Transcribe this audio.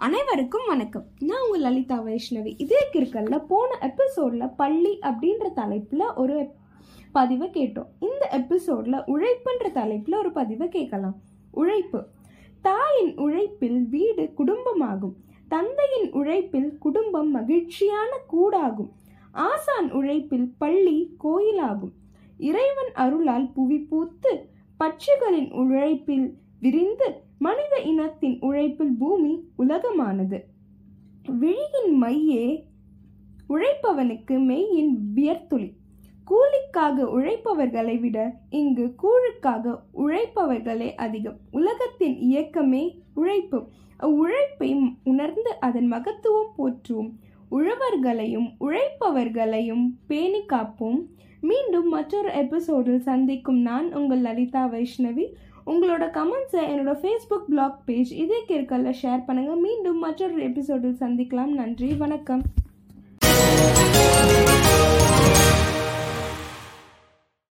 அனைவருக்கும் வணக்கம். நான் உங்கள் லலிதா வைஷ்ணவி. இதே கிற்கல்ல போன எபிசோடில் பள்ளி அப்படின்ற தலைப்பில் ஒரு பதிவை கேட்டோம். இந்த எபிசோடில் உழைப்புன்ற தலைப்பில் ஒரு பதிவை கேட்கலாம். உழைப்பு. தாயின் உழைப்பில் வீடு குடும்பமாகும். தந்தையின் உழைப்பில் குடும்பம் மகிழ்ச்சியான கூடாகும். ஆசான் உழைப்பில் பள்ளி கோயிலாகும். இறைவன் அருளால் புவி பூத்து பட்சிகளின் உழைப்பில் விரிந்து மனித இனத்தின் உழைப்பில் பூமி உலகமானது. விழியின் மையே உழைப்பவனுக்கு மெய்யின் வியர்த்துளி. கூலிக்காக உழைப்பவர்களை விட இங்கு கூழுக்காக உழைப்பவர்களே அதிகம். உலகத்தின் இயக்கமே உழைப்பு. அவ்வுழைப்பை உணர்ந்து அதன் மகத்துவம் போற்றுவோம் உழவர்களையும் உழைப்பவர்களையும் பேணி காப்போம் மீண்டும் மற்றொரு எபிசோடில் சந்திக்கும் நான் உங்கள் லலிதா வைஷ்ணவி. உங்களோட கமெண்ட்ஸை என்னோட ஃபேஸ்புக் பிளாக் பேஜ் இதே கேர்க்கல்ல ஷேர் பண்ணுங்கள் மீண்டும் மற்றொரு எபிசோடில் சந்திக்கலாம். நன்றி. வணக்கம்.